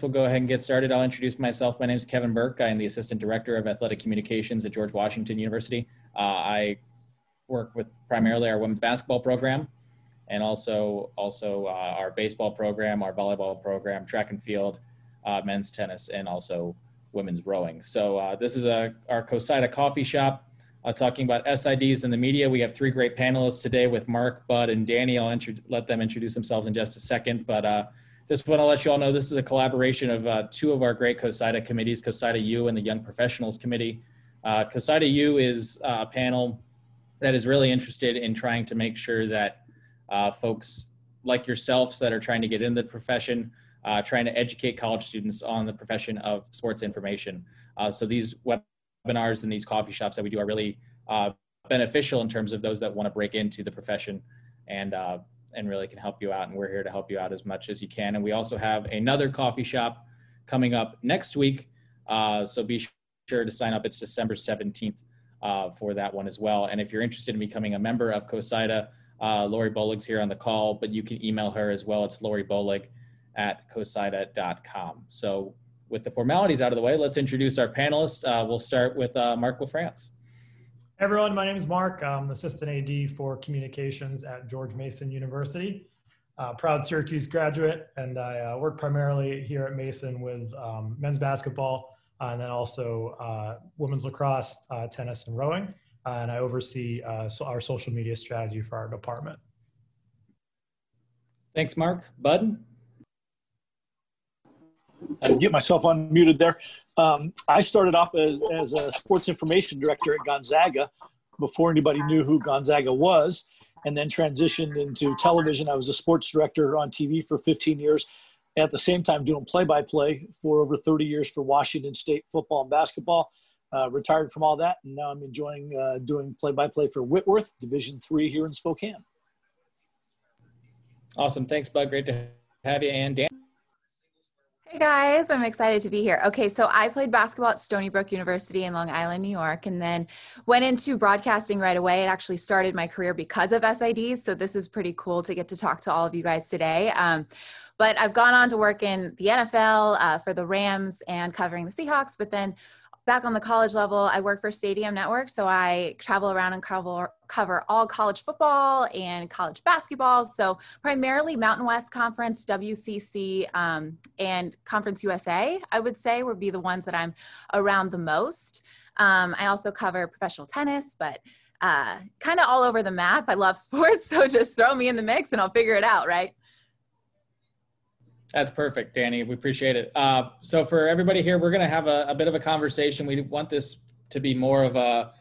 we'll go ahead and get started. I'll introduce myself. My name is Kevin Burke. I am the Assistant Director of Athletic Communications at George Washington University. Uh, I work with primarily our women's basketball program and also also uh, our baseball program, our volleyball program, track and field, uh, men's tennis, and also women's rowing. So uh, this is a, our COSIDA coffee shop uh, talking about SIDs in the media. We have three great panelists today with Mark, Bud, and Danny. I'll let them introduce themselves in just a second, but uh, just want to let you all know this is a collaboration of uh, two of our great COSIDA committees, COSIDA U and the Young Professionals Committee. Uh, COSIDA U is uh, a panel that is really interested in trying to make sure that uh, folks like yourselves that are trying to get into the profession, uh, trying to educate college students on the profession of sports information. Uh, so these webinars and these coffee shops that we do are really beneficial in terms of those that want to break into the profession and and really can help you out. And we're here to help you out as much as you can. And we also have another coffee shop coming up next week. Uh, so be sure to sign up. It's December 17th uh, for that one as well. And if you're interested in becoming a member of COSIDA, uh, Lori Bolig's here on the call, but you can email her as well. It's Lori Bolig at cosida.com. So with the formalities out of the way, let's introduce our panelists. Uh, we'll start with uh, Mark LaFrance everyone, my name is Mark. I'm Assistant AD for Communications at George Mason University. Uh, proud Syracuse graduate, and I uh, work primarily here at Mason with um, men's basketball uh, and then also uh, women's lacrosse, uh, tennis, and rowing. And I oversee so our social media strategy for our department. Thanks, Mark. Bud? I get myself unmuted there. Um, I started off as, as a sports information director at Gonzaga before anybody knew who Gonzaga was, and then transitioned into television. I was a sports director on TV for 15 years, at the same time doing play-by-play for over 30 years for Washington State football and basketball. Uh, retired from all that, and now I'm enjoying uh, doing play-by-play for Whitworth Division Three here in Spokane. Awesome, thanks, Bud. Great to have you, and Dan. Hey guys, I'm excited to be here. Okay, so I played basketball at Stony Brook University in Long Island, New York, and then went into broadcasting right away. It actually started my career because of SIDs, so this is pretty cool to get to talk to all of you guys today. Um, but I've gone on to work in the NFL uh, for the Rams and covering the Seahawks, but then back on the college level, I work for Stadium Network. So I travel around and cover, cover all college football and college basketball. So primarily Mountain West Conference, WCC, um, and Conference USA, I would say would be the ones that I'm around the most. Um, I also cover professional tennis, but uh, kind of all over the map. I love sports, so just throw me in the mix and I'll figure it out, right? That's perfect, Danny. We appreciate it. Uh, so for everybody here, we're going to have a, a, bit of a conversation. We want this to be more of a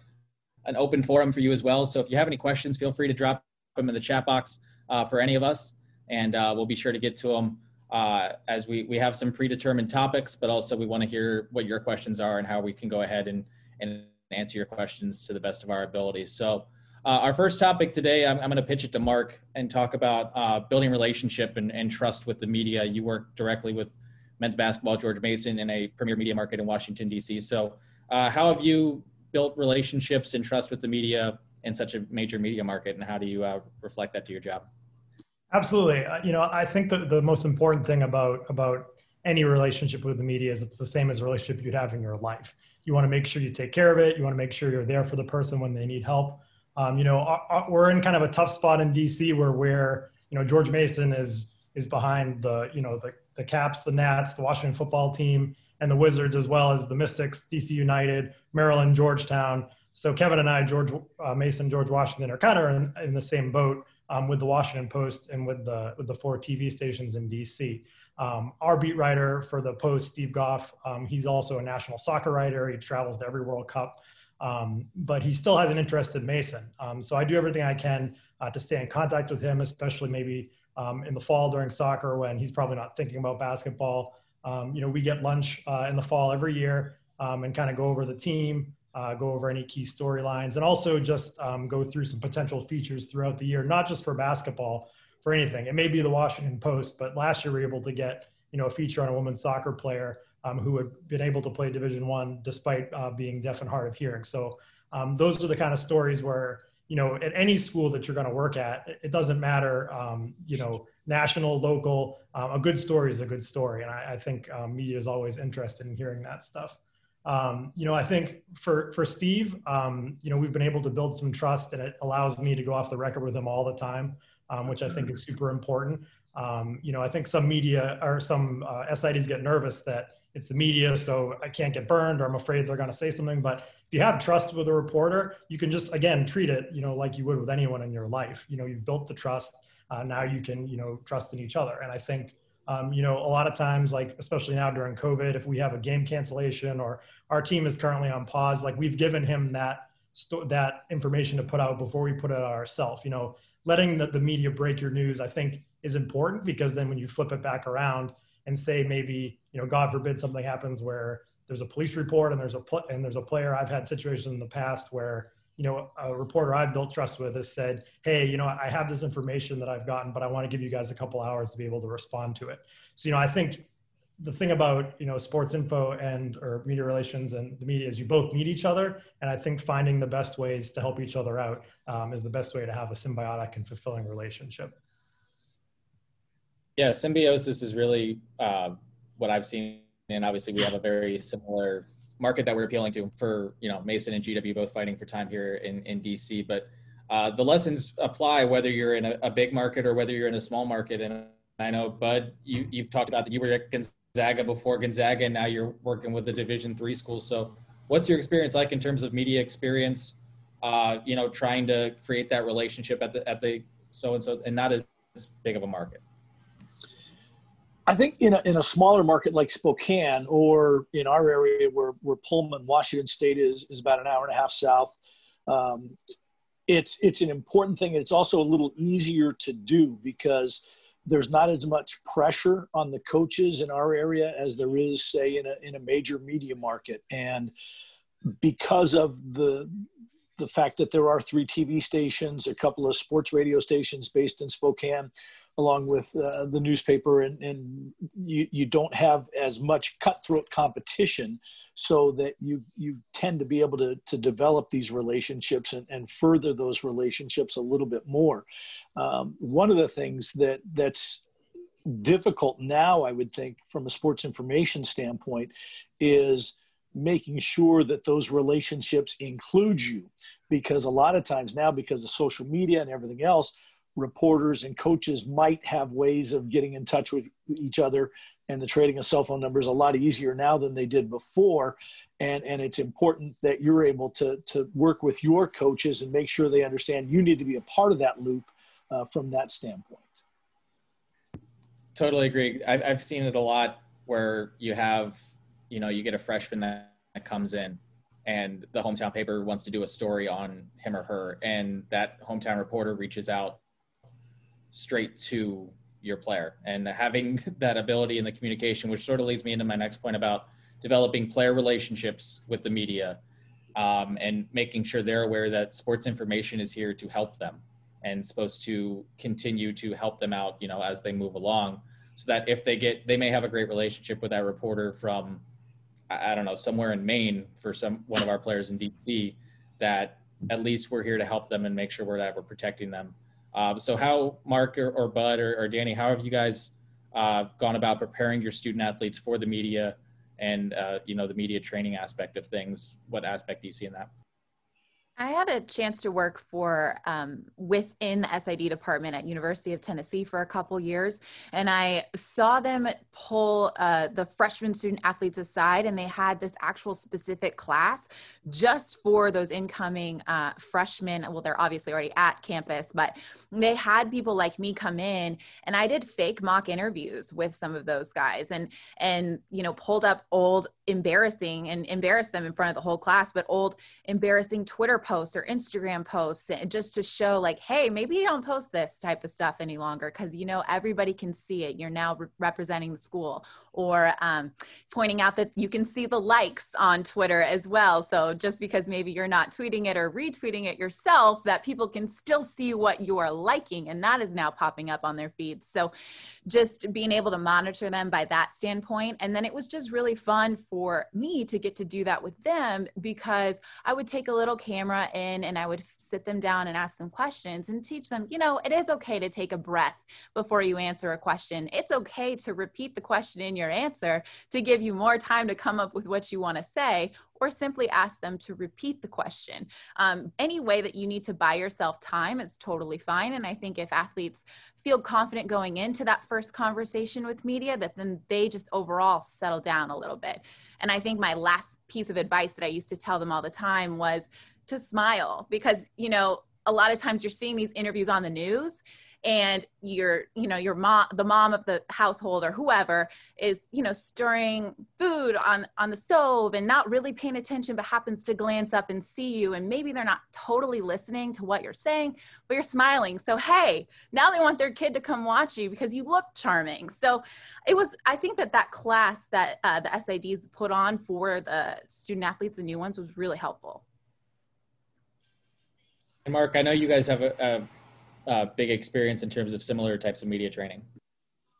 an open forum for you as well. So if you have any questions, feel free to drop them in the chat box uh, for any of us, and uh, we'll be sure to get to them uh, as we we have some predetermined topics, but also we want to hear what your questions are and how we can go ahead and and answer your questions to the best of our abilities. So. Uh, our first topic today, I'm, I'm going to pitch it to Mark and talk about uh, building relationship and, and trust with the media. You work directly with men's basketball, George Mason, in a premier media market in Washington, D.C. So, uh, how have you built relationships and trust with the media in such a major media market, and how do you uh, reflect that to your job? Absolutely. Uh, you know, I think that the most important thing about about any relationship with the media is it's the same as a relationship you'd have in your life. You want to make sure you take care of it. You want to make sure you're there for the person when they need help um, you know, our, our, we're in kind of a tough spot in DC where where you know George Mason is is behind the you know the the Caps, the Nats, the Washington football team, and the Wizards, as well as the Mystics, DC United, Maryland, Georgetown. So Kevin and I, George uh, Mason, George Washington, are kind of in, in the same boat um, with the Washington Post and with the with the four TV stations in DC. Um, our beat writer for the Post, Steve Goff, um, he's also a national soccer writer. He travels to every World Cup. Um, but he still has an interest in Mason. Um, so I do everything I can uh, to stay in contact with him, especially maybe um, in the fall during soccer when he's probably not thinking about basketball. Um, you know, we get lunch uh, in the fall every year um, and kind of go over the team, uh, go over any key storylines, and also just um, go through some potential features throughout the year, not just for basketball, for anything. It may be the Washington Post, but last year we were able to get you know a feature on a women's soccer player um, who had been able to play Division One despite uh, being deaf and hard of hearing. So um, those are the kind of stories where you know, at any school that you're going to work at, it doesn't matter, um, you know, national, local. Um, a good story is a good story, and I, I think um, media is always interested in hearing that stuff. Um, you know, I think for for Steve, um, you know, we've been able to build some trust, and it allows me to go off the record with him all the time, which I think is super important. You know, I think some media or some uh, SIDs get nervous that it's the media, so I can't get burned, or I'm afraid they're going to say something. But if you have trust with a reporter, you can just again treat it, you know, like you would with anyone in your life. You know, you've built the trust. Uh, now you can, you know, trust in each other. And I think, um, you know, a lot of times, like especially now during COVID, if we have a game cancellation or our team is currently on pause, like we've given him that that information to put out before we put it out ourselves. You know, letting the, the media break your news, I think, is important because then when you flip it back around and say maybe, you know, God forbid something happens where there's a police report and there's a pl- and there's a player. I've had situations in the past where you know a reporter I've built trust with has said, "Hey, you know, I have this information that I've gotten, but I want to give you guys a couple hours to be able to respond to it." So you know, I think the thing about you know sports info and or media relations and the media is you both need each other and i think finding the best ways to help each other out um, is the best way to have a symbiotic and fulfilling relationship yeah symbiosis is really uh, what i've seen and obviously we have a very similar market that we're appealing to for you know Mason and GW both fighting for time here in in DC. But uh, the lessons apply whether you're in a, a, big market or whether you're in a small market. And I know Bud, you you've talked about that you were at Gonzaga before Gonzaga, and now you're working with the Division three school. So what's your experience like in terms of media experience? Uh, you know, trying to create that relationship at the at the so and so and not as big of a market. I think in a, in a smaller market like Spokane or in our area where, where Pullman, Washington State is, is about an hour and a half south, um, it's, it's an important thing. It's also a little easier to do because there's not as much pressure on the coaches in our area as there is, say, in a, in a major media market. And because of the, the fact that there are three TV stations, a couple of sports radio stations based in Spokane, along with uh, the newspaper, and, and you, you don't have as much cutthroat competition, so that you you tend to be able to to develop these relationships and, and further those relationships a little bit more. Um, one of the things that that's difficult now, I would think, from a sports information standpoint, is making sure that those relationships include you because a lot of times now because of social media and everything else reporters and coaches might have ways of getting in touch with each other and the trading of cell phone numbers a lot easier now than they did before. And and it's important that you're able to to work with your coaches and make sure they understand you need to be a part of that loop uh, from that standpoint. Totally agree. I've, I've seen it a lot where you have you know you get a freshman that, that comes in and the hometown paper wants to do a story on him or her and that hometown reporter reaches out straight to your player. And having that ability in the communication which sort of leads me into my next point about developing player relationships with the media um, and making sure they're aware that sports information is here to help them and supposed to continue to help them out you know as they move along. So that if they get they may have a great relationship with that reporter from i, don't know somewhere in maine for some one of our players in dc that at least we're here to help them and make sure we're that we're protecting them um, so how, Mark or, or Bud or, or, Danny, how have you guys uh, gone about preparing your student athletes for the media and, uh, you know, the media training aspect of things? What aspect do you see in that? I had a chance to work for um, within the SID department at University of Tennessee for a couple years, and I saw them pull uh, the freshman student athletes aside, and they had this actual specific class just for those incoming uh, freshmen. Well, they're obviously already at campus, but they had people like me come in, and I did fake mock interviews with some of those guys, and and you know pulled up old embarrassing and embarrassed them in front of the whole class, but old embarrassing Twitter posts or Instagram posts and just to show like, hey, maybe you don't post this type of stuff any longer because you know everybody can see it. You're now re- representing the school. Or um, pointing out that you can see the likes on Twitter as well. So just because maybe you're not tweeting it or retweeting it yourself, that people can still see what you are liking, and that is now popping up on their feeds. So just being able to monitor them by that standpoint. And then it was just really fun for me to get to do that with them because I would take a little camera in and I would sit them down and ask them questions and teach them, you know, it is okay to take a breath before you answer a question. It's okay to repeat the question in your answer to give you more time to come up with what you want to say or simply ask them to repeat the question. Um, any way that you need to buy yourself time is totally fine. And I think if athletes feel confident going into that first conversation with media, that then they just overall settle down a little bit. And I think my last piece of advice that I used to tell them all the time was to smile because, you know, a lot of times you're seeing these interviews on the news and your you know your mom the mom of the household or whoever is you know stirring food on on the stove and not really paying attention but happens to glance up and see you and maybe they're not totally listening to what you're saying but you're smiling. So hey now they want their kid to come watch you because you look charming. So it was i think that that class that uh, the sids put on for the student athletes the new ones was really helpful and Mark, I know you guys have a, a, a big experience in terms of similar types of media training.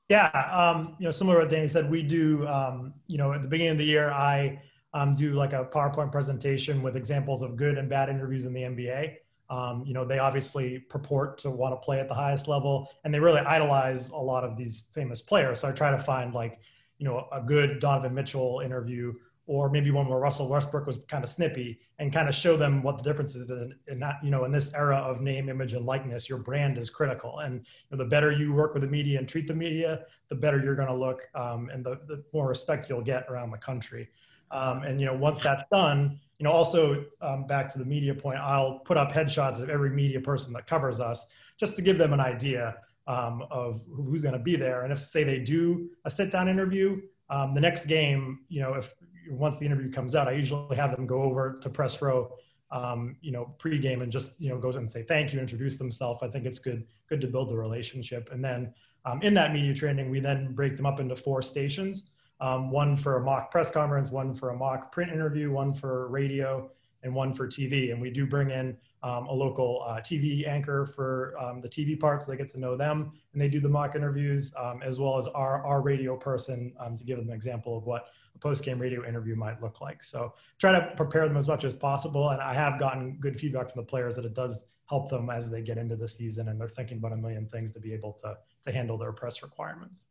Yeah, um, you know, similar to what Danny said, we do. Um, you know, at the beginning of the year, I um, do like a PowerPoint presentation with examples of good and bad interviews in the NBA. Um, you know, they obviously purport to want to play at the highest level, and they really idolize a lot of these famous players. So I try to find like, you know, a good Donovan Mitchell interview or maybe one where Russell Westbrook was kind of snippy and kind of show them what the difference is in, in that, you know, in this era of name, image, and likeness, your brand is critical. And you know, the better you work with the media and treat the media, the better you're going to look um, and the, the more respect you'll get around the country. Um, and, you know, once that's done, you know, also um, back to the media point, I'll put up headshots of every media person that covers us just to give them an idea um, of who's going to be there. And if say they do a sit down interview, um, the next game, you know, if once the interview comes out, I usually have them go over to press row, um, you know, pregame and just you know goes and say thank you, introduce themselves. I think it's good good to build the relationship. And then um, in that media training, we then break them up into four stations: um, one for a mock press conference, one for a mock print interview, one for radio, and one for TV. And we do bring in um, a local uh, TV anchor for um, the TV part, so they get to know them, and they do the mock interviews, um, as well as our our radio person um, to give them an example of what a post game radio interview might look like. So try to prepare them as much as possible. And I have gotten good feedback from the players that it does help them as they get into the season and they're thinking about a million things to be able to, to handle their press requirements.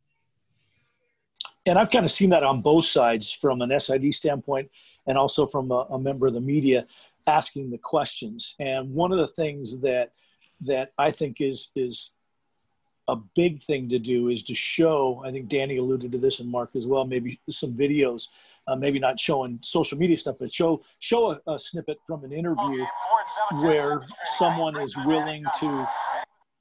And I've kind of seen that on both sides from an SID standpoint and also from a, a member of the media asking the questions. And one of the things that that I think is is a big thing to do is to show i think danny alluded to this and mark as well maybe some videos uh, maybe not showing social media stuff but show show a, a snippet from an interview where someone is willing to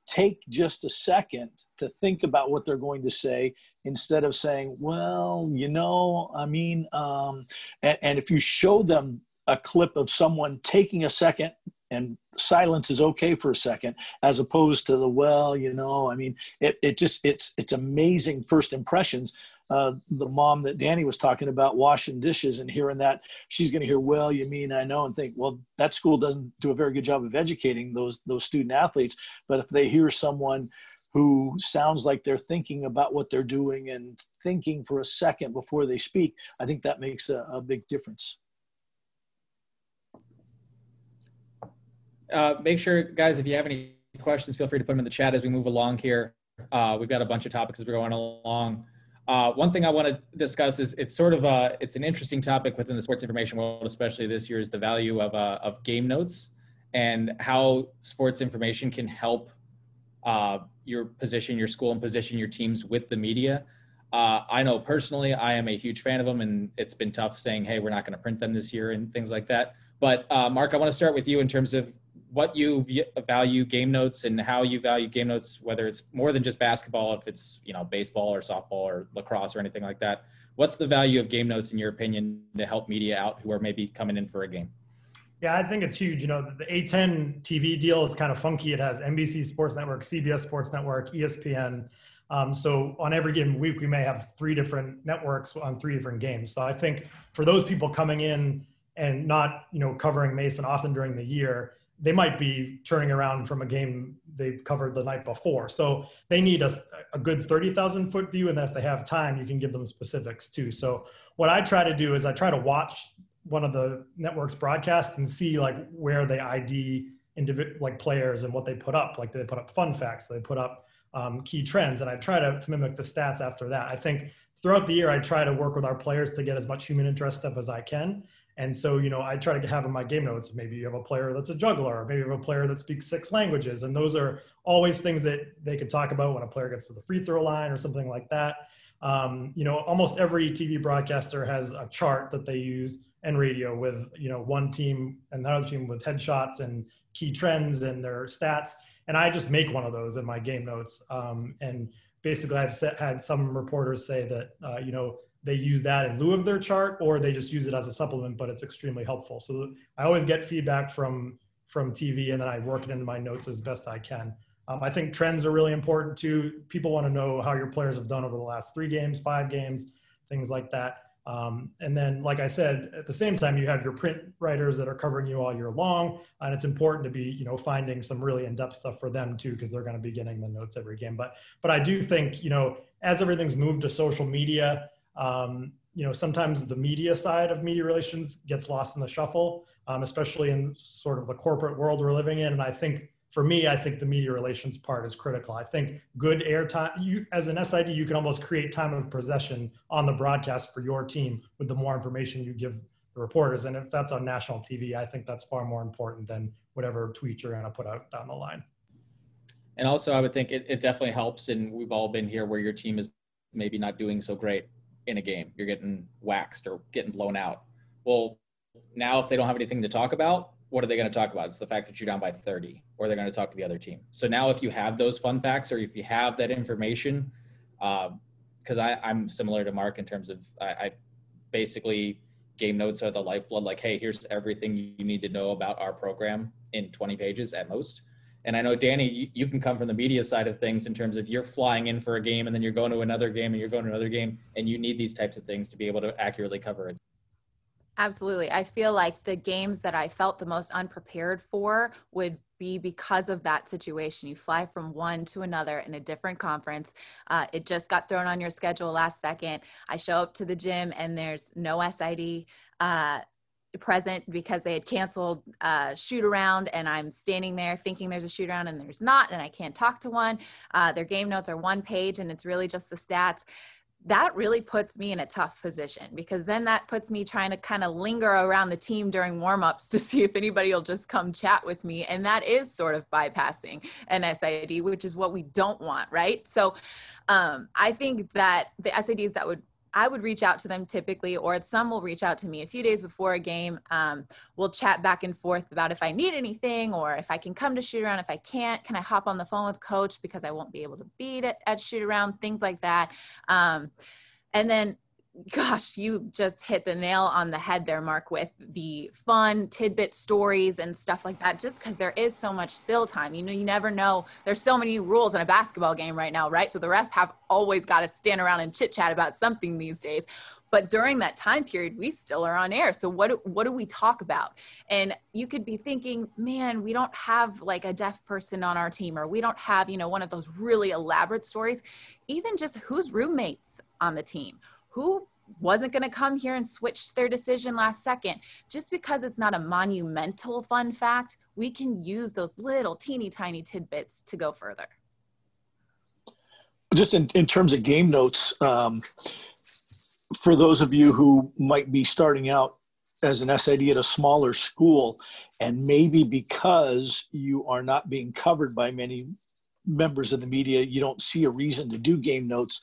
take just a second to think about what they're going to say instead of saying well you know i mean um, and, and if you show them a clip of someone taking a second and silence is okay for a second as opposed to the well you know i mean it, it just it's it's amazing first impressions. Uh, the mom that danny was talking about washing dishes and hearing that she's going to hear well you mean i know and think well that school doesn't do a very good job of educating those those student athletes. But if they hear someone who sounds like they're thinking about what they're doing and thinking for a second before they speak i think that makes a, a big difference uh, make sure, guys, if you have any questions, feel free to put them in the chat as we move along here. Uh, we've got a bunch of topics as we're going along. Uh, one thing I want to discuss is it's sort of a it's an interesting topic within the sports information world, especially this year, is the value of uh, of game notes and how sports information can help uh, your position, your school, and position your teams with the media. Uh, I know personally, I am a huge fan of them, and it's been tough saying, "Hey, we're not going to print them this year" and things like that. But uh, Mark, I want to start with you in terms of what you value game notes and how you value game notes, whether it's more than just basketball, if it's you know baseball or softball or lacrosse or anything like that. What's the value of game notes in your opinion to help media out who are maybe coming in for a game? Yeah, I think it's huge. You know, the A10 TV deal is kind of funky. It has NBC Sports Network, CBS Sports Network, ESPN. Um, so on every given week, we may have three different networks on three different games. So I think for those people coming in and not, you know, covering Mason often during the year, they might be turning around from a game they covered the night before. So they need a, a good 30,000 foot view. And then if they have time, you can give them specifics too. So what I try to do is I try to watch one of the networks broadcasts and see like where they ID individual like players and what they put up. Like they put up fun facts, they put up um, key trends. And I try to, to mimic the stats after that. I think throughout the year, I try to work with our players to get as much human interest stuff as I can. And so, you know, I try to have in my game notes, maybe you have a player that's a juggler, or maybe you have a player that speaks six languages. And those are always things that they can talk about when a player gets to the free throw line or something like that. Um, you know, almost every TV broadcaster has a chart that they use and radio with, you know, one team and another team with headshots and key trends and their stats. And I just make one of those in my game notes. Um, and basically, I've set, had some reporters say that, uh, you know, they use that in lieu of their chart or they just use it as a supplement but it's extremely helpful. So i always get feedback from from tv and then i work it into my notes as best i can. Um, i think trends are really important too. People want to know how your players have done over the last three games five games things like that. Um, and then like i said at the same time you have your print writers that are covering you all year long and it's important to be you know finding some really in-depth stuff for them too because they're going to be getting the notes every game. But but i do think you know as everything's moved to social media um, you know, sometimes the media side of media relations gets lost in the shuffle, um, especially in sort of the corporate world we're living in. And I think for me, I think the media relations part is critical. I think good airtime, you as an SID, you can almost create time of possession on the broadcast for your team with the more information you give the reporters. And if that's on national TV, I think that's far more important than whatever tweet you're going to put out down the line. And also, I would think it, it definitely helps. And we've all been here where your team is maybe not doing so great in a game. You're getting waxed or getting blown out. Well, now if they don't have anything to talk about, what are they going to talk about? It's the fact that you're down by 30, or they're going to talk to the other team. So now, if you have those fun facts, or if you have that information, because uh, I'm similar to Mark in terms of I, I basically game notes are the lifeblood. Like, hey, here's everything you need to know about our program in 20 pages at most. And I know Danny, you, you, can come from the media side of things in terms of you're flying in for a game and then you're going to another game and you're going to another game, and you need these types of things to be able to accurately cover it. Absolutely. I feel like the games that I felt the most unprepared for would be because of that situation. You fly from one to another in a different conference. Uh, it just got thrown on your schedule last second. I show up to the gym and there's no SID. Uh, present because they had canceled uh, shoot around and i'm standing there thinking there's a shoot around and there's not and i can't talk to one uh, their game notes are one page and it's really just the stats that really puts me in a tough position because then that puts me trying to kind of linger around the team during warmups to see if anybody will just come chat with me. And that is sort of bypassing an SID, which is what we don't want, right? So um, I think that the SIDs that would I would reach out to them typically, or some will reach out to me a few days before a game. Um, we'll chat back and forth about if I need anything or if I can come to shoot around. If I can't, can I hop on the phone with coach because I won't be able to beat it at shoot around, things like that. Um, and then gosh, you just hit the nail on the head there, Mark, with the fun tidbit stories and stuff like that, just because there is so much fill time. You know, you never know. There's so many rules in a basketball game right now, right? So the refs have always got to stand around and chit chat about something these days. But during that time period, we still are on air. So what what do we talk about? And you could be thinking, man, we don't have like a deaf person on our team, or we don't have, you know, one of those really elaborate stories. Even just who's roommates on the team who wasn't going to come here and switch their decision last second. Just because it's not a monumental fun fact, we can use those little teeny tiny tidbits to go further. Just in, in terms of game notes, um, for those of you who might be starting out as an SID at a smaller school, and maybe because you are not being covered by many members of the media, you don't see a reason to do game notes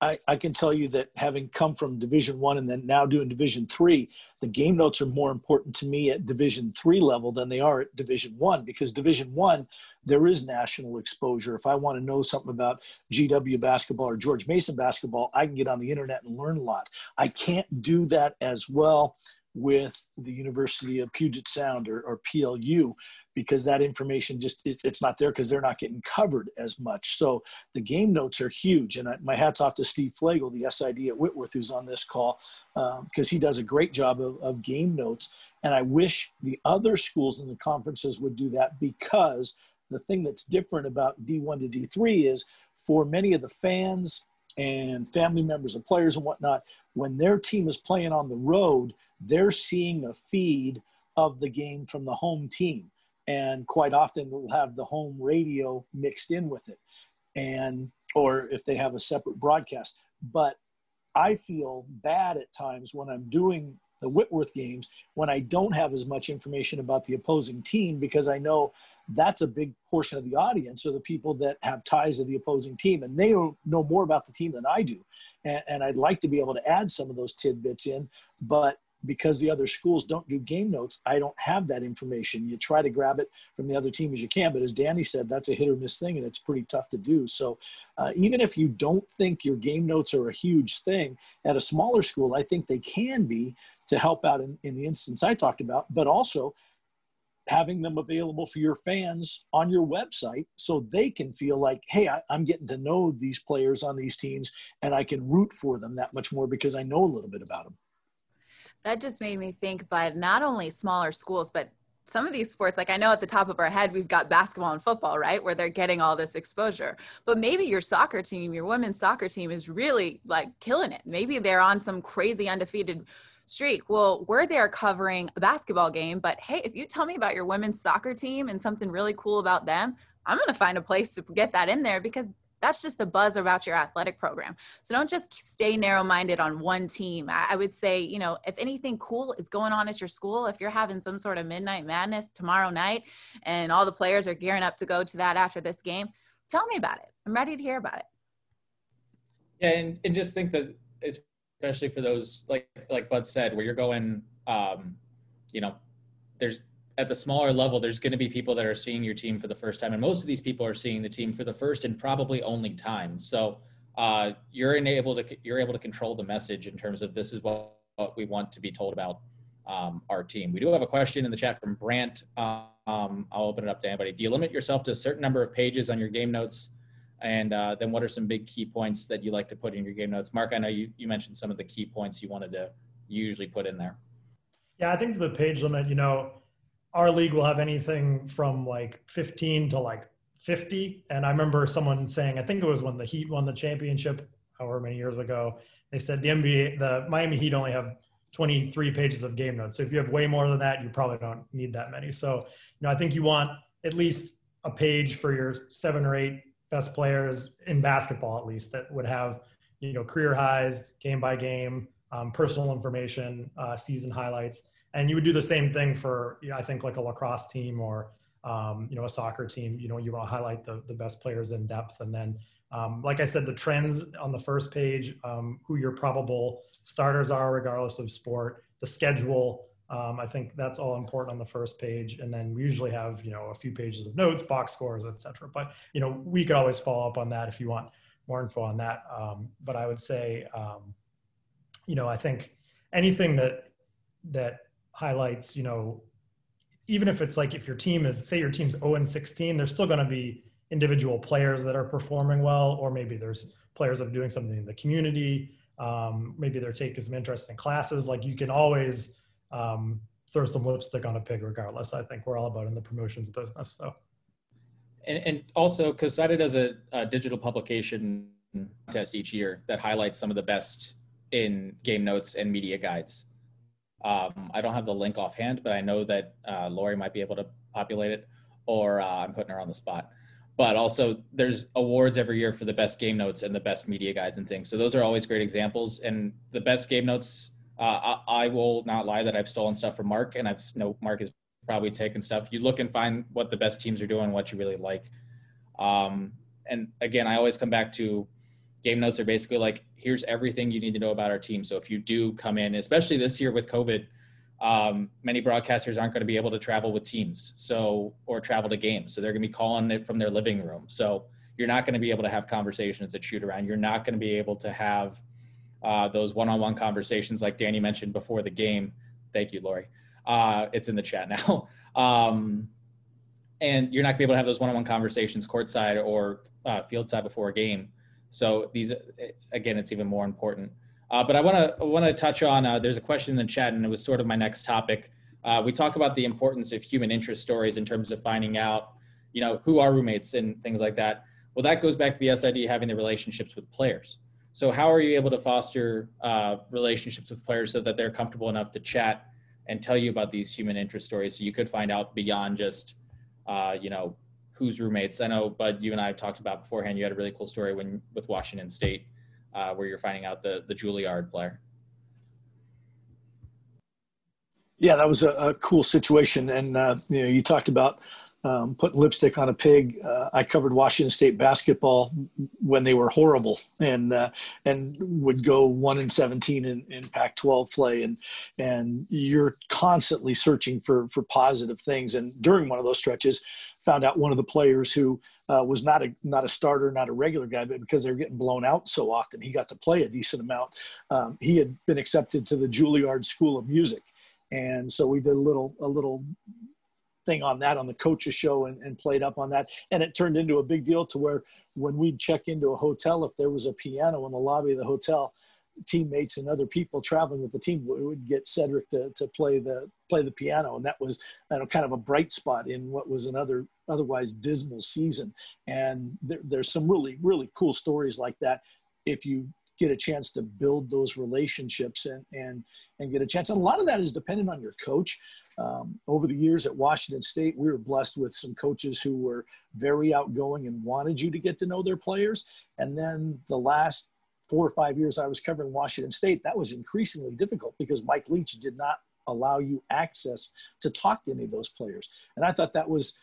I, I, can tell you that having come from division one and then now doing division three the game notes are more important to me at division three level than they are at division one because division one there is national exposure. If i want to know something about gw basketball or george mason basketball i can get on the internet and learn a lot. I can't do that as well with the University of Puget Sound or, or PLU because that information just it's not there because they're not getting covered as much. So the game notes are huge, and I, my hats off to Steve Flagel, the SID at Whitworth, who's on this call because um, he does a great job of, of game notes. And I wish the other schools in the conferences would do that because the thing that's different about D1 to D3 is for many of the fans and family members of players and whatnot, when their team is playing on the road, they're seeing a feed of the game from the home team. And quite often they'll have the home radio mixed in with it. And, or if they have a separate broadcast. But I feel bad at times when I'm doing the Whitworth games when I don't have as much information about the opposing team because I know that's a big portion of the audience or the people that have ties to the opposing team and they know more about the team than I do. And, and I'd like to be able to add some of those tidbits in, but because the other schools don't do game notes, I don't have that information. You try to grab it from the other team as you can, but as Danny said, that's a hit or miss thing, and it's pretty tough to do. So, uh, even if you don't think your game notes are a huge thing at a smaller school, I think they can be to help out in, in the instance I talked about, but also having them available for your fans on your website so they can feel like, hey, I, am getting to know these players on these teams and I can root for them that much more because I know a little bit about them. That just made me think, but not only smaller schools, but some of these sports, like I know at the top of our head, we've got basketball and football, right? Where they're getting all this exposure. But maybe your soccer team, your women's soccer team is really like killing it. Maybe they're on some crazy undefeated streak. Well, we're there covering a basketball game, but hey, if you tell me about your women's soccer team and something really cool about them, I'm going to find a place to get that in there because that's just the buzz about your athletic program. So don't just stay narrow minded on one team. I would say, you know, if anything cool is going on at your school, if you're having some sort of midnight madness tomorrow night and all the players are gearing up to go to that after this game, tell me about it. I'm ready to hear about it. Yeah, and, and just think that especially for those like like Bud said, where you're going, um, you know, there's at the smaller level, there's going to be people that are seeing your team for the first time, and most of these people are seeing the team for the first and probably only time. So uh, you're able to you're able to control the message in terms of this is what, what we want to be told about um, our team. We do have a question in the chat from Brant. Um, I'll open it up to anybody. Do you limit yourself to a certain number of pages on your game notes? And uh, then what are some big key points that you like to put in your game notes? Mark, I know you, you mentioned some of the key points you wanted to usually put in there. Yeah, I think for the page limit, you know, our league will have anything from like 15 to like 50. And I remember someone saying, I think it was when the Heat won the championship, however many years ago, they said the NBA, the Miami Heat only have 23 pages of game notes. So if you have way more than that, you probably don't need that many. So, you know, I think you want at least a page for your seven or eight best players in basketball, at least, that would have you know career highs, game by game, um, personal information, uh, season highlights, and you would do the same thing for you know, I think like a lacrosse team or um, you know a soccer team. You know you want to highlight the the best players in depth, and then um, like I said, the trends on the first page, um, who your probable starters are, regardless of sport, the schedule. Um, I think that's all important on the first page, and then we usually have you know a few pages of notes, box scores, etc. But you know we could always follow up on that if you want more info on that. Um, but I would say, um, you know, I think anything that that highlights, you know, even if it's like if your team is say your team's 0 and 16, there's still going to be individual players that are performing well, or maybe there's players that are doing something in the community. Um, maybe they're taking some interesting classes. Like you can always um, throw some lipstick on a pig regardless. I think we're all about in the promotions business. So, and, and also because CoSIDA does a, a digital publication test each year that highlights some of the best in game notes and media guides. Um, I don't have the link offhand, but I know that uh, Lori might be able to populate it, or uh, I'm putting her on the spot. But also, there's awards every year for the best game notes and the best media guides and things. So those are always great examples. And the best game notes uh, I, I, will not lie that I've stolen stuff from Mark, and I've know Mark has probably taken stuff. You look and find what the best teams are doing, what you really like. Um, and again, I always come back to game notes are basically like here's everything you need to know about our team. So if you do come in, especially this year with COVID, um, many broadcasters aren't going to be able to travel with teams, so or travel to games. So they're going to be calling it from their living room. So you're not going to be able to have conversations that shoot around. You're not going to be able to have uh, those one-on-one conversations like Danny mentioned before the game Thank you, Lori. Uh, it's in the chat now. Um, and you're not gonna be able to have those one-on-one conversations courtside or uh, field side before a game. So these, again, it's even more important. Uh, but I want to want to touch on. Uh, there's a question in the chat, and it was sort of my next topic. Uh, we talk about the importance of human interest stories in terms of finding out, you know, who are roommates and things like that. Well, that goes back to the SID having the relationships with players. So how are you able to foster uh, relationships with players so that they're comfortable enough to chat and tell you about these human interest stories, so you could find out beyond just, uh, you know, who's roommates. I know, Bud, you and I have talked about beforehand. You had a really cool story when with Washington State uh, where you're finding out the the Juilliard player. Yeah, that was a, a cool situation, and uh, you know, you talked about um, putting lipstick on a pig. Uh, I covered Washington State basketball when they were horrible, and uh, and would go one in seventeen in, in Pac-12 play, and and you're constantly searching for for positive things. And during one of those stretches, found out one of the players who uh, was not a not a starter, not a regular guy, but because they were getting blown out so often, he got to play a decent amount. Um, he had been accepted to the Juilliard School of Music, and so we did a little a little thing on that on the coaches show and, and played up on that and it turned into a big deal to where when we'd check into a hotel if there was a piano in the lobby of the hotel teammates and other people traveling with the team would get Cedric to, to play the play the piano, and that was you know, kind of a bright spot in what was another otherwise dismal season. And there, there's some really really cool stories like that. If you get a chance to build those relationships and and and get a chance, and a lot of that is dependent on your coach. Um, over the years at Washington State, we were blessed with some coaches who were very outgoing and wanted you to get to know their players. And then the last four or five years I was covering Washington State, that was increasingly difficult because Mike Leach did not allow you access to talk to any of those players. And I thought that was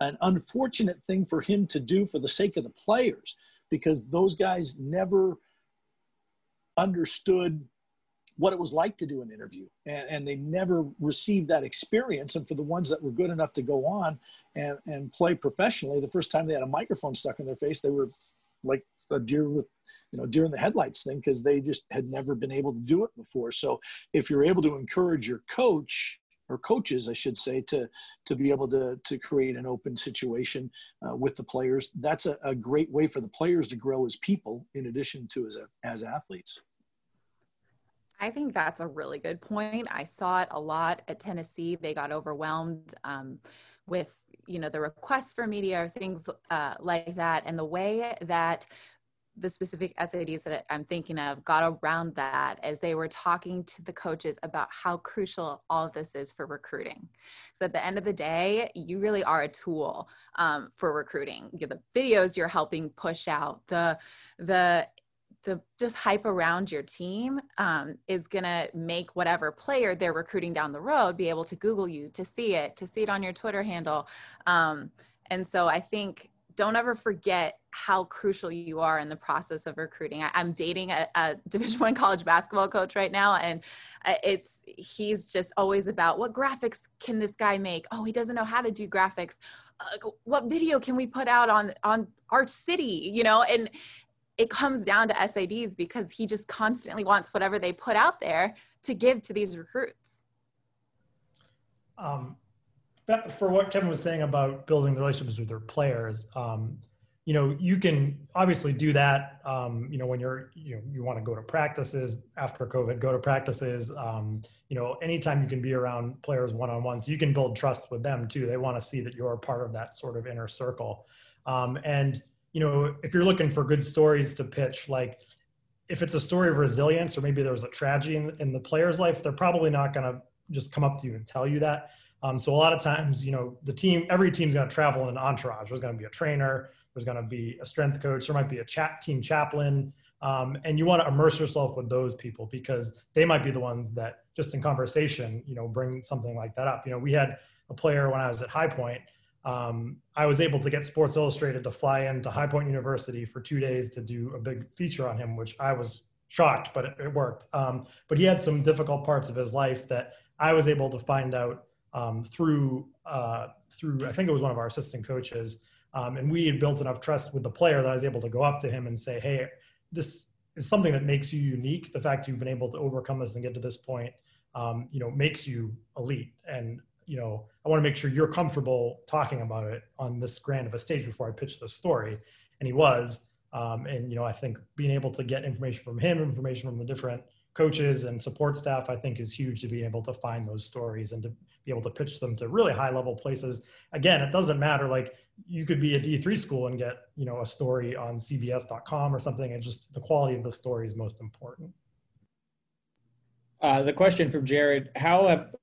an unfortunate thing for him to do for the sake of the players because those guys never understood what it was like to do an interview and, and, they never received that experience. And for the ones that were good enough to go on and, and play professionally the first time they had a microphone stuck in their face they were like a deer with you know deer in the headlights thing because they just had never been able to do it before. So if you're able to encourage your coach or coaches i should say to to be able to to create an open situation uh, with the players that's a, a, great way for the players to grow as people in addition to as as athletes I think that's a really good point. I saw it a lot at Tennessee. They got overwhelmed um, with you know the requests for media or things uh, like that, and the way that the specific SIDs that I'm thinking of got around that as they were talking to the coaches about how crucial all of this is for recruiting. So at the end of the day, you really are a tool um, for recruiting. The videos you're helping push out, the the the just hype around your team um, is going to make whatever player they're recruiting down the road be able to google you to see it to see it on your twitter handle um, and so i think don't ever forget how crucial you are in the process of recruiting. I, am dating a, a Division One college basketball coach right now, and uh, it's he's just always about what graphics can this guy make? Oh, he doesn't know how to do graphics. Uh, what video can we put out on on Arch City? You know, and it comes down to SIDs because he just constantly wants whatever they put out there to give to these recruits. Um, for what Kevin was saying about building relationships with their players, um, you know, you can obviously do that. Um, you know, when you're, you know, you want to go to practices after COVID, go to practices. Um, you know, anytime you can be around players one on one, so you can build trust with them too. They want to see that you're part of that sort of inner circle. Um, and you know, if you're looking for good stories to pitch, like if it's a story of resilience or maybe there was a tragedy in, in the player's life, they're probably not going to just come up to you and tell you that um, so a lot of times, you know, the team, every team's going to travel in an entourage. There's going to be a trainer, there's going to be a strength coach, there might be a chat team chaplain, um, and you want to immerse yourself with those people because they might be the ones that just in conversation, you know, bring something like that up. You know, we had a player when I was at High Point. Um, I was able to get Sports Illustrated to fly into High Point University for two days to do a big feature on him, which I was shocked, but it, it worked. Um, but he had some difficult parts of his life that I was able to find out um, through uh, through I think it was one of our assistant coaches, um, and we had built enough trust with the player that I was able to go up to him and say, "Hey, this is something that makes you unique. The fact you've been able to overcome this and get to this point, um, you know, makes you elite. And you know, I want to make sure you're comfortable talking about it on this grand of a stage before I pitch the story. And he was. Um, and you know, I think being able to get information from him, information from the different coaches and support staff, I think is huge to be able to find those stories and to be able to pitch them to really high level places. Again, it doesn't matter. Like you could be a D3 school and get, you know, a story on CBS.com or something. And just the quality of the story is most important. Uh, the question from Jared, how have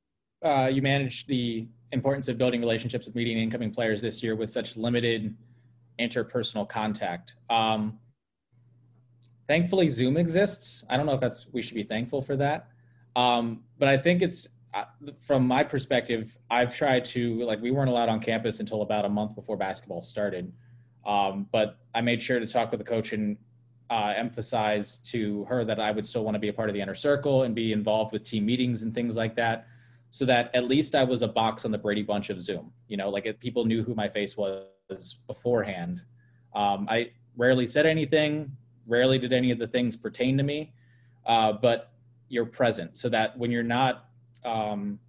uh, you managed the importance of building relationships with meeting incoming players this year with such limited interpersonal contact? Um, thankfully zoom exists. I don't know if that's we should be thankful for that. Um, but i think it's uh, from my perspective i've tried to like we weren't allowed on campus until about a month before basketball started. Um, but i made sure to talk with the coach and uh, emphasize to her that i would still want to be a part of the inner circle and be involved with team meetings and things like that so that at least i was a box on the brady bunch of zoom. You know like people knew who my face was beforehand. Um, i rarely said anything Rarely did any of the things pertain to me, uh, but you're present so that when you're not, um,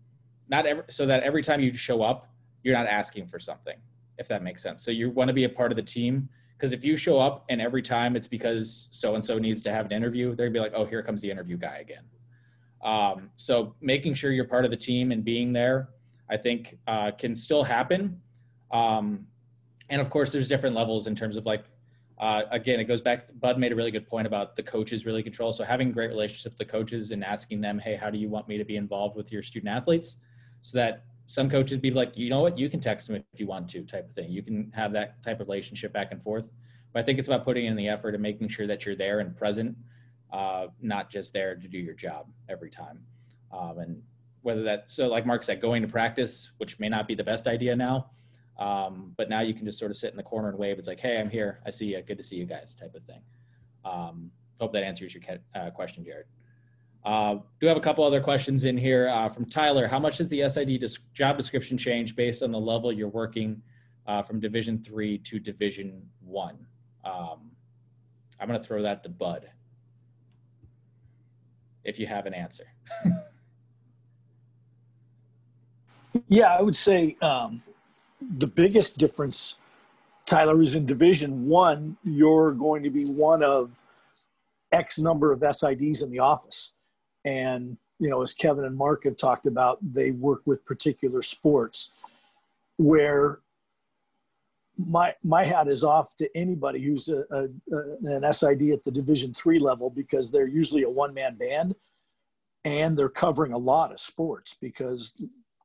not every, so that every time you show up, you're not asking for something, if that makes sense. So you want to be a part of the team because if you show up and every time it's because so and so needs to have an interview, they're gonna be like, oh, here comes the interview guy again. Um, so making sure you're part of the team and being there, I think, uh, can still happen. Um, and of course, there's different levels in terms of like uh, again, it goes back. Bud made a really good point about the coaches really control. So having great relationships with the coaches and asking them, "Hey, how do you want me to be involved with your student athletes?" So that some coaches be like, "You know what? You can text them if you want to," type of thing. You can have that type of relationship back and forth. But I think it's about putting in the effort and making sure that you're there and present, uh, not just there to do your job every time. Um, and whether that so, like Mark said, going to practice, which may not be the best idea now um, but now you can just sort of sit in the corner and wave. It's like, hey, I'm here. I see you. Good to see you guys, type of thing. Um, hope that answers your uh, question, Jared. Uh, do have a couple other questions in here uh, from Tyler. How much does the SID job description change based on the level you're working uh, from Division three to Division one? Um, I'm going to throw that to Bud if you have an answer. yeah, I would say um, the biggest difference, Tyler, is in Division One. You're going to be one of X number of SIDs in the office, and you know, as Kevin and Mark have talked about, they work with particular sports where my my hat is off to anybody who's a, a, an SID at the Division three level because they're usually a one man band, and they're covering a lot of sports because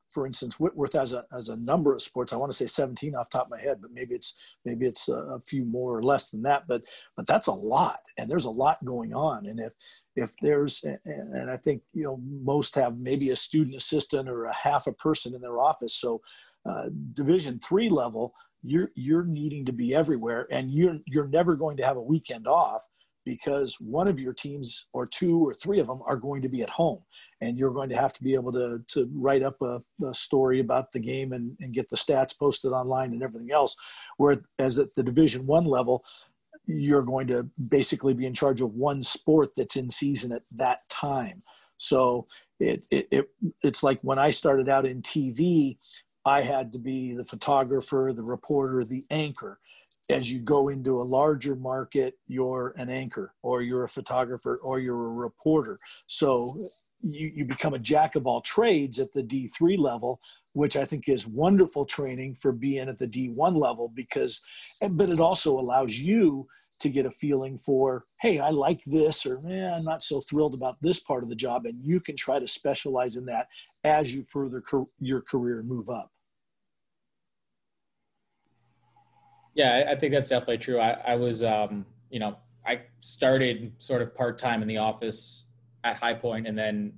for instance, Whitworth has a, has a number of sports. I want to say 17 off top of my head, but maybe it's maybe it's a, a, few more or less than that. But but that's a lot, and there's a lot going on. And if if there's and I think you know most have maybe a student assistant or a half a person in their office. So uh, Division three level, you're you're needing to be everywhere, and you're you're never going to have a weekend off because one of your teams or two or three of them are going to be at home and you're going to have to be able to, to write up a, a story about the game and, and get the stats posted online and everything else. Whereas at the division one level you're going to basically be in charge of one sport that's in season at that time. So it, it, it it's like when i started out in tv i had to be the photographer the reporter the anchor as you go into a larger market, you're an anchor or you're a photographer or you're a reporter. So you, you become a jack of all trades at the D3 level, which I think is wonderful training for being at the D1 level because, but it also allows you to get a feeling for, hey, I like this, or eh, I'm not so thrilled about this part of the job. And you can try to specialize in that as you further your career move up. Yeah, I think that's definitely true. I, I was, um, you know, I started sort of part time in the office at High Point, and then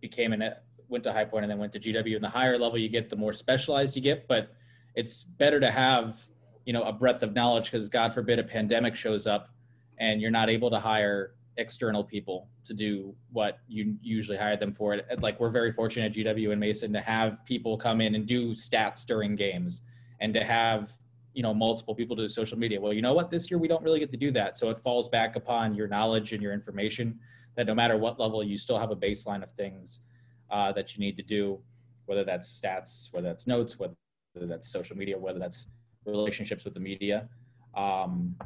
became an went to High Point, and then went to GW. And the higher level you get, the more specialized you get. But it's better to have, you know, a breadth of knowledge because God forbid a pandemic shows up, and you're not able to hire external people to do what you usually hire them for. Like we're very fortunate at GW and Mason to have people come in and do stats during games, and to have you know multiple people to social media well you know what this year we don't really get to do that so it falls back upon your knowledge and your information that no matter what level you still have a baseline of things uh, that you need to do, whether that's stats, whether that's notes, whether that's social media, whether that's relationships with the media. Um,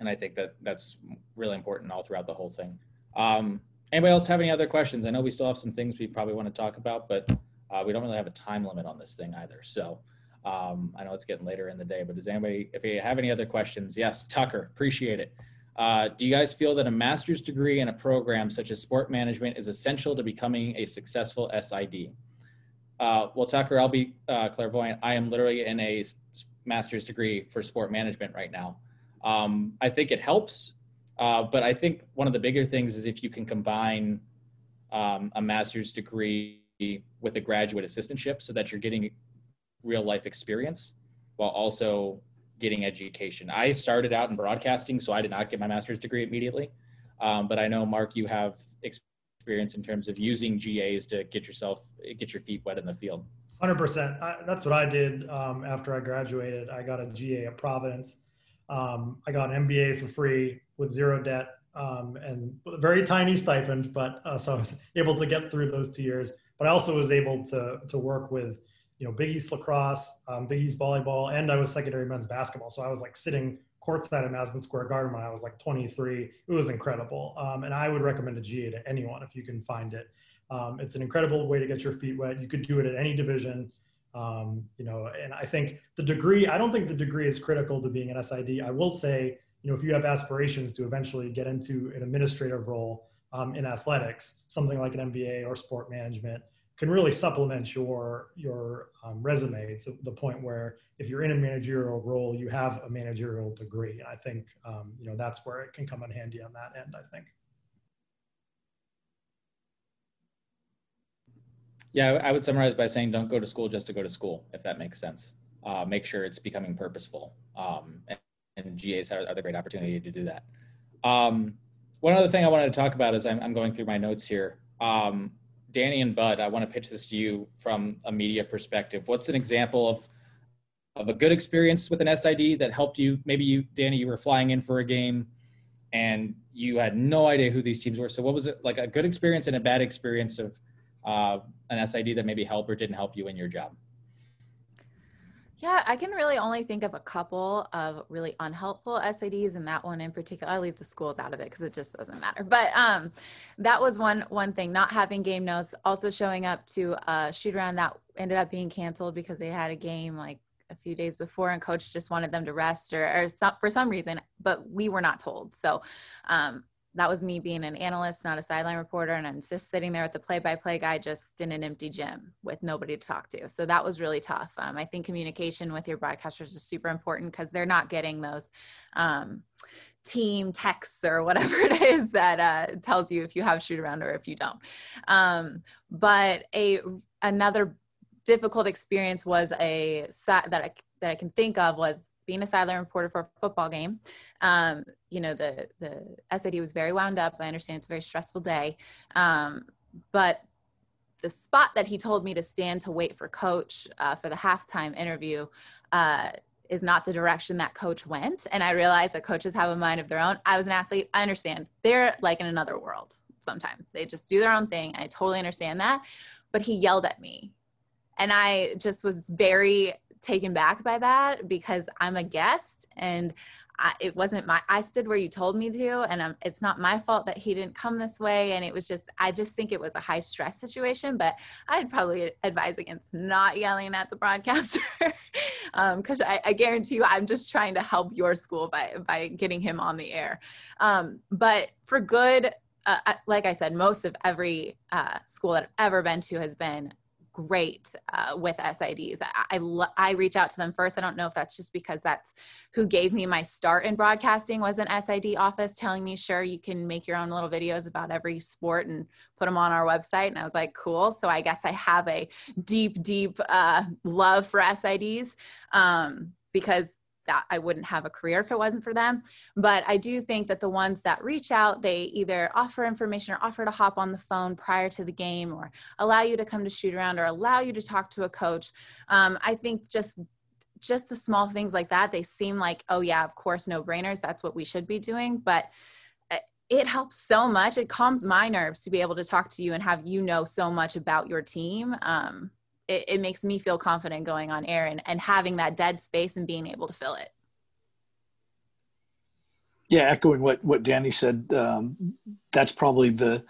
and I think that that's really important all throughout the whole thing. Um, anybody else have any other questions? I know we still have some things we probably want to talk about, but uh, we don't really have a time limit on this thing either. So um, I know it's getting later in the day, but does anybody, if you have any other questions, yes, Tucker, appreciate it. Uh, do you guys feel that a master's degree in a program such as sport management is essential to becoming a successful SID? Uh, well, Tucker, I'll be uh, clairvoyant. I am literally in a master's degree for sport management right now. Um, I think it helps, uh, but I think one of the bigger things is if you can combine um, a master's degree with a graduate assistantship so that you're getting real life experience while also getting education. I started out in broadcasting, so I did not get my master's degree immediately. Um, but I know, Mark, you have experience in terms of using GAs to get yourself, get your feet wet in the field. 100%. that's what I did um, after I graduated. I got a GA at Providence. Um, I got an MBA for free with zero debt um, and a very tiny stipend, but uh, so I was able to get through those two years. But I also was able to to work with you know Big East lacrosse, um, Big East volleyball, and I was secondary men's basketball. So I was like sitting courtside at Madison Square Garden when I was like 23. It was incredible, um, and I would recommend a GA to anyone if you can find it. Um, it's an incredible way to get your feet wet. You could do it at any division. Um, you know, and I think the degree, I don't think the degree is critical to being an SID. I will say, you know, if you have aspirations to eventually get into an administrative role um, in athletics, something like an MBA or sport management can really supplement your your um, resume to the point where if you're in a managerial role, you have a managerial degree. I think um, you know that's where it can come in handy on that end. I think. Yeah, I would summarize by saying don't go to school just to go to school, if that makes sense. Uh, make sure it's becoming purposeful. Um, and, and, GAs are, the great opportunity to do that. Um, one other thing I wanted to talk about is I'm, I'm going through my notes here. Um, Danny and Bud, I want to pitch this to you from a media perspective. What's an example of of a good experience with an SID that helped you? Maybe you, Danny, you were flying in for a game and you had no idea who these teams were. So what was it like a good experience and a bad experience of uh, an SID that maybe helped or didn't help you in your job? Yeah, I can really only think of a couple of really unhelpful SIDs, and that one in particular. I leave the schools out of it because it just doesn't matter. But um, that was one one thing. Not having game notes, also showing up to a shoot around that ended up being canceled because they had a game like a few days before, and coach just wanted them to rest or, or some, for some reason, but we were not told. So um, that was me being an analyst, not a sideline reporter. And I'm just sitting there with the play by play guy, just in an empty gym with nobody to talk to. So that was really tough. Um, I think communication with your broadcasters is super important because they're not getting those um, team texts or whatever it is that uh, tells you if you have shoot around or if you don't. Um, but a another difficult experience was a that I, that I can think of was being a sideline reporter for a football game, um, you know, the the SID was very wound up. I understand it's a very stressful day, um, but the spot that he told me to stand to wait for coach uh, for the halftime interview uh, is not the direction that coach went. And I realized that coaches have a mind of their own. I was an athlete. I understand. They're like in another world sometimes. They just do their own thing. I totally understand that. But he yelled at me. And I just was very taken back by that because I'm a guest and I, it wasn't my i stood where you told me to and um, it's not my fault that he didn't come this way. And it was just i just think it was a high stress situation but i'd probably advise against not yelling at the broadcaster because um, I, I, guarantee you i'm just trying to help your school by by getting him on the air. Um, but for good uh, like i said most of every uh, school that i've ever been to has been great uh, with SIDs. I, I, I reach out to them first. I don't know if that's just because that's who gave me my start in broadcasting was an SID office telling me, sure, you can make your own little videos about every sport and put them on our website. And I was like, cool. So I guess I have a deep, deep uh, love for SIDs um, because that I wouldn't have a career if it wasn't for them. But I do think that the ones that reach out, they either offer information or offer to hop on the phone prior to the game or allow you to come to shoot around or allow you to talk to a coach. Um, I think just just the small things like that, they seem like, oh yeah, of course, no brainers. That's what we should be doing. But it helps so much. It calms my nerves to be able to talk to you and have you know so much about your team. Um, it, it makes me feel confident going on air and, and having that dead space and being able to fill it. Yeah, echoing what what Danny said, um, that's probably the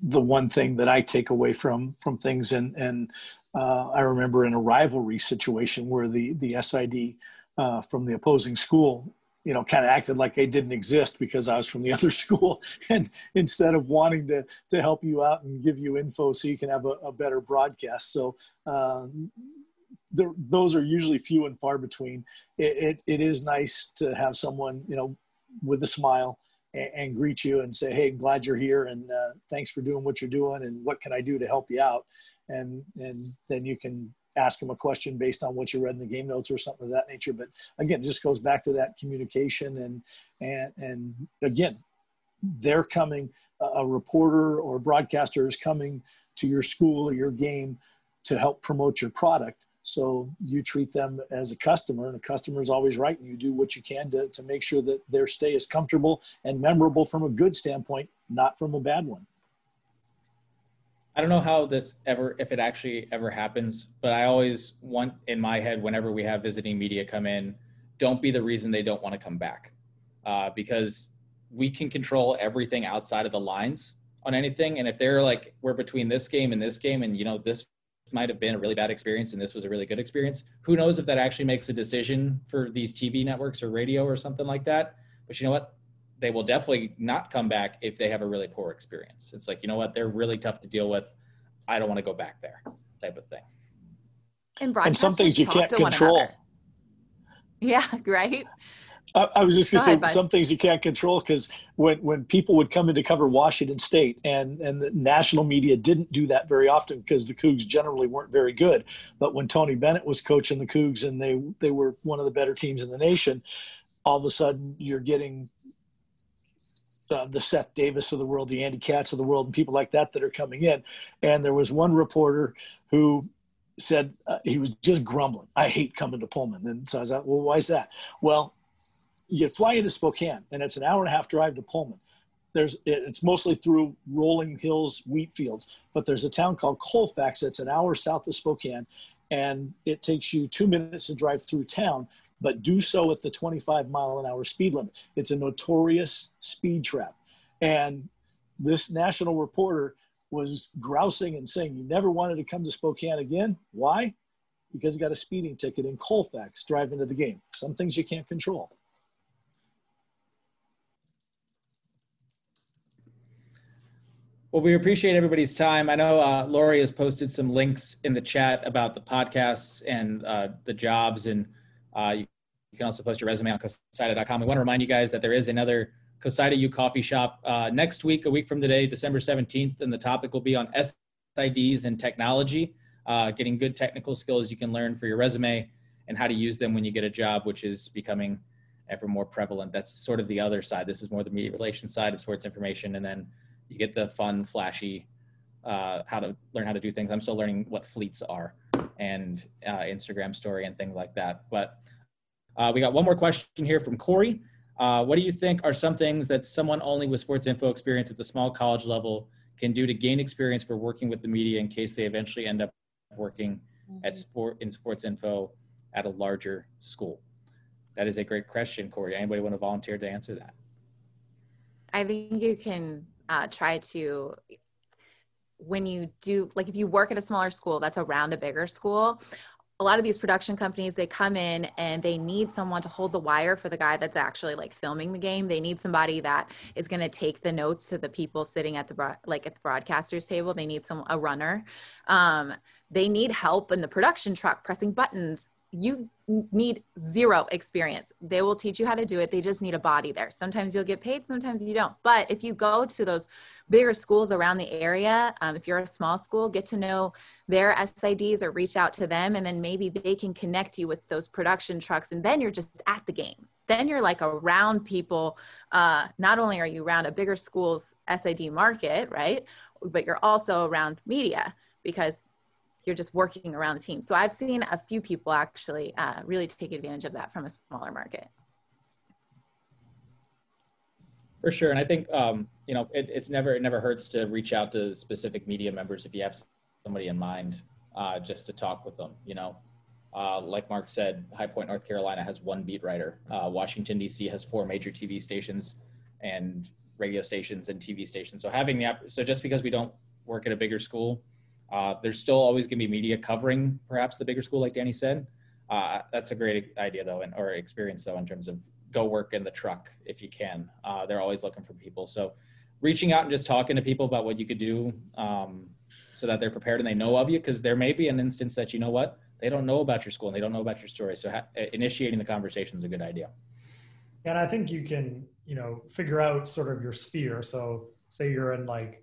the one thing that I take away from from things. And and uh, I remember in a rivalry situation where the the SID uh, from the opposing school you know, kind of acted like they didn't exist because I was from the other school. And instead of wanting to, to help you out and give you info so you can have a, a better broadcast. So um, those are usually few and far between. It, it, it is nice to have someone, you know, with a smile and, and greet you and say, Hey, glad you're here. And uh, thanks for doing what you're doing. And what can I do to help you out? And, and then you can ask them a question based on what you read in the game notes or something of that nature. But again, it just goes back to that communication and and and again, they're coming. A reporter or a broadcaster is coming to your school or your game to help promote your product. So you treat them as a customer, and a customer is always right, and you do what you can to, to make sure that their stay is comfortable and memorable from a good standpoint, not from a bad one. I don't know how this ever, if it actually ever happens, but I always want in my head, whenever we have visiting media come in, don't be the reason they don't want to come back. Uh, because we can control everything outside of the lines on anything. And if they're like, we're between this game and this game, and you know, this might have been a really bad experience and this was a really good experience, who knows if that actually makes a decision for these TV networks or radio or something like that. But you know what? They will definitely not come back if they have a really poor experience. It's like, you know what, they're really tough to deal with. I don't want to go back there, type of thing. And, and some things you can't control. Yeah, right. I, I was just going to say ahead, some things you can't control because when when people would come in to cover Washington State and and the national media didn't do that very often because the Cougs generally weren't very good. But when Tony Bennett was coaching the Cougs and they they were one of the better teams in the nation, all of a sudden you're getting uh, the Seth Davis of the world, the Andy Katz of the world, and people like that that are coming in. And there was one reporter who said uh, he was just grumbling. I hate coming to Pullman. And so I was like, well, why is that? Well, you fly into Spokane, and it's an hour and a half drive to Pullman. There's it's mostly through rolling hills, wheat fields, but there's a town called Colfax that's an hour south of Spokane, and it takes you two minutes to drive through town but do so at the 25 mile an hour speed limit. It's a notorious speed trap. And this national reporter was grousing and saying he never wanted to come to Spokane again. Why? Because he got a speeding ticket in Colfax driving to the game. Some things you can't control. Well, we appreciate everybody's time. I know uh, Lori has posted some links in the chat about the podcasts and uh, the jobs, and uh, you, you, can also post your resume on CoSIDA.com. We want to remind you guys that there is another CoSIDA U coffee shop uh, next week, a week from today, December 17th, and the topic will be on SIDs and technology, uh, getting good technical skills you can learn for your resume and how to use them when you get a job, which is becoming ever more prevalent. That's sort of the other side. This is more the media relations side of sports information, and then you get the fun, flashy, uh, how to learn how to do things. I'm still learning what fleets are and uh, Instagram story and things like that. But uh, we got one more question here from Corey. Uh, what do you think are some things that someone only with sports info experience at the small college level can do to gain experience for working with the media in case they eventually end up working mm-hmm. at sport in sports info at a larger school? That is a great question, Corey. Anybody want to volunteer to answer that? I think you can uh, try to when you do like if you work at a smaller school that's around a bigger school a lot of these production companies they come in and they need someone to hold the wire for the guy that's actually like filming the game. They need somebody that is going to take the notes to the people sitting at the like at the broadcasters table. They need some a runner. Um, they need help in the production truck pressing buttons. You need zero experience. They will teach you how to do it. They just need a body there. Sometimes you'll get paid sometimes you don't. But if you go to those bigger schools around the area, um, if you're a small school, get to know their SIDs or reach out to them, and then maybe they can connect you with those production trucks, and then you're just at the game. Then you're like around people. Uh, not only are you around a bigger school's SID market, right, but you're also around media because you're just working around the team. So I've seen a few people actually uh, really take advantage of that from a smaller market. For sure, and I think um, you know it, it's never it never hurts to reach out to specific media members if you have somebody in mind, uh, just to talk with them. You know, uh, like Mark said, High Point, North Carolina has one beat writer. Uh, Washington D.C. has four major TV stations and radio stations and TV stations. So having the so just because we don't work at a bigger school, uh, there's still always going to be media covering perhaps the bigger school, like Danny said. Uh, that's a great idea though, and or experience though in terms of go work in the truck if you can. Uh, they're always looking for people. So reaching out and just talking to people about what you could do um, so that they're prepared and they know of you, because there may be an instance that you know what they don't know about your school and they don't know about your story. So ha- initiating the conversation is a good idea. And I think you can, you know, figure out sort of your sphere. So say you're in like,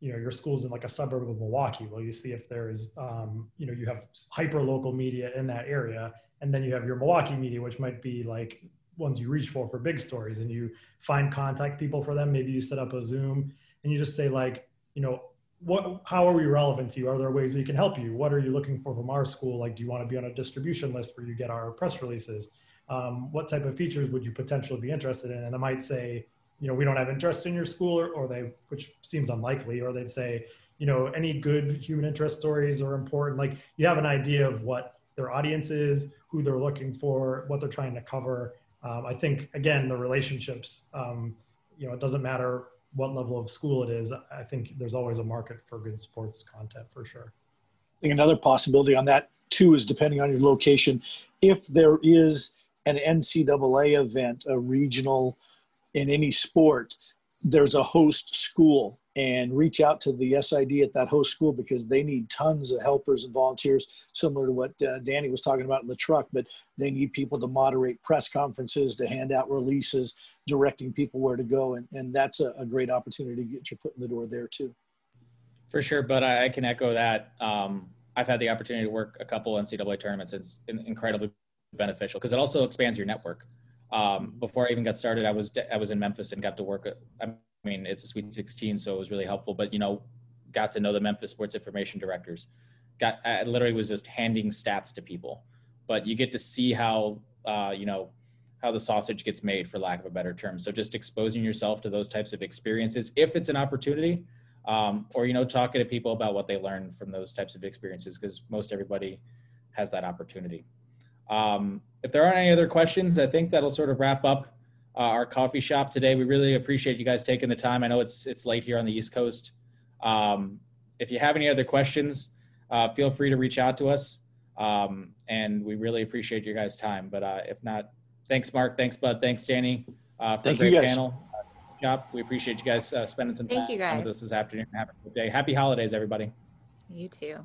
you know, your school's in like a suburb of Milwaukee. Well, you see if there's, um, you know, you have hyper local media in that area, and then you have your Milwaukee media, which might be like ones you reach for for big stories, and you find contact people for them. Maybe you set up a Zoom, and you just say like, you know, what, how are we relevant to you? Are there ways we can help you? What are you looking for from our school? Like, do you want to be on a distribution list where you get our press releases? um, what type of features would you potentially be interested in? And I might say, you know, we don't have interest in your school, or, or they, which seems unlikely, or they'd say, you know, any good human interest stories are important. Like you have an idea of what their audience is, who they're looking for, what they're trying to cover. Um, I think again, the relationships. Um, you know, it doesn't matter what level of school it is. I think there's always a market for good sports content for sure. I think another possibility on that too is depending on your location. If there is an NCAA event, a regional in any sport, there's a host school and reach out to the SID at that host school because they need tons of helpers and volunteers, similar to what uh, Danny was talking about in the truck. But they need people to moderate press conferences, to hand out releases, directing people where to go. And, and that's a, a great opportunity to get your foot in the door there, too. For sure. But I, can echo that. Um, I've had the opportunity to work a couple NCAA tournaments. It's incredibly beneficial because it also expands your network. Um, before I even got started, I was I was in Memphis and got to work. I mean, it's a Sweet 16, so it was really helpful. But you know, got to know the Memphis sports information directors. Got I literally was just handing stats to people, but you get to see how uh, you know how the sausage gets made, for lack of a better term. So just exposing yourself to those types of experiences, if it's an opportunity, um, or you know, talking to people about what they learned from those types of experiences, because most everybody has that opportunity. Um, if there aren't any other questions, I think that'll sort of wrap up uh, our coffee shop today. We really appreciate you guys taking the time. I know it's it's late here on the East Coast. Um, if you have any other questions, uh, feel free to reach out to us. Um, and we really appreciate your guys' time. But uh, if not, thanks, Mark. Thanks, Bud. Thanks, Danny, uh, for Thank a great you guys. panel. Job. We appreciate you guys uh, spending some Thank time you guys. with us this afternoon. Have a good day. Happy holidays, everybody. You too.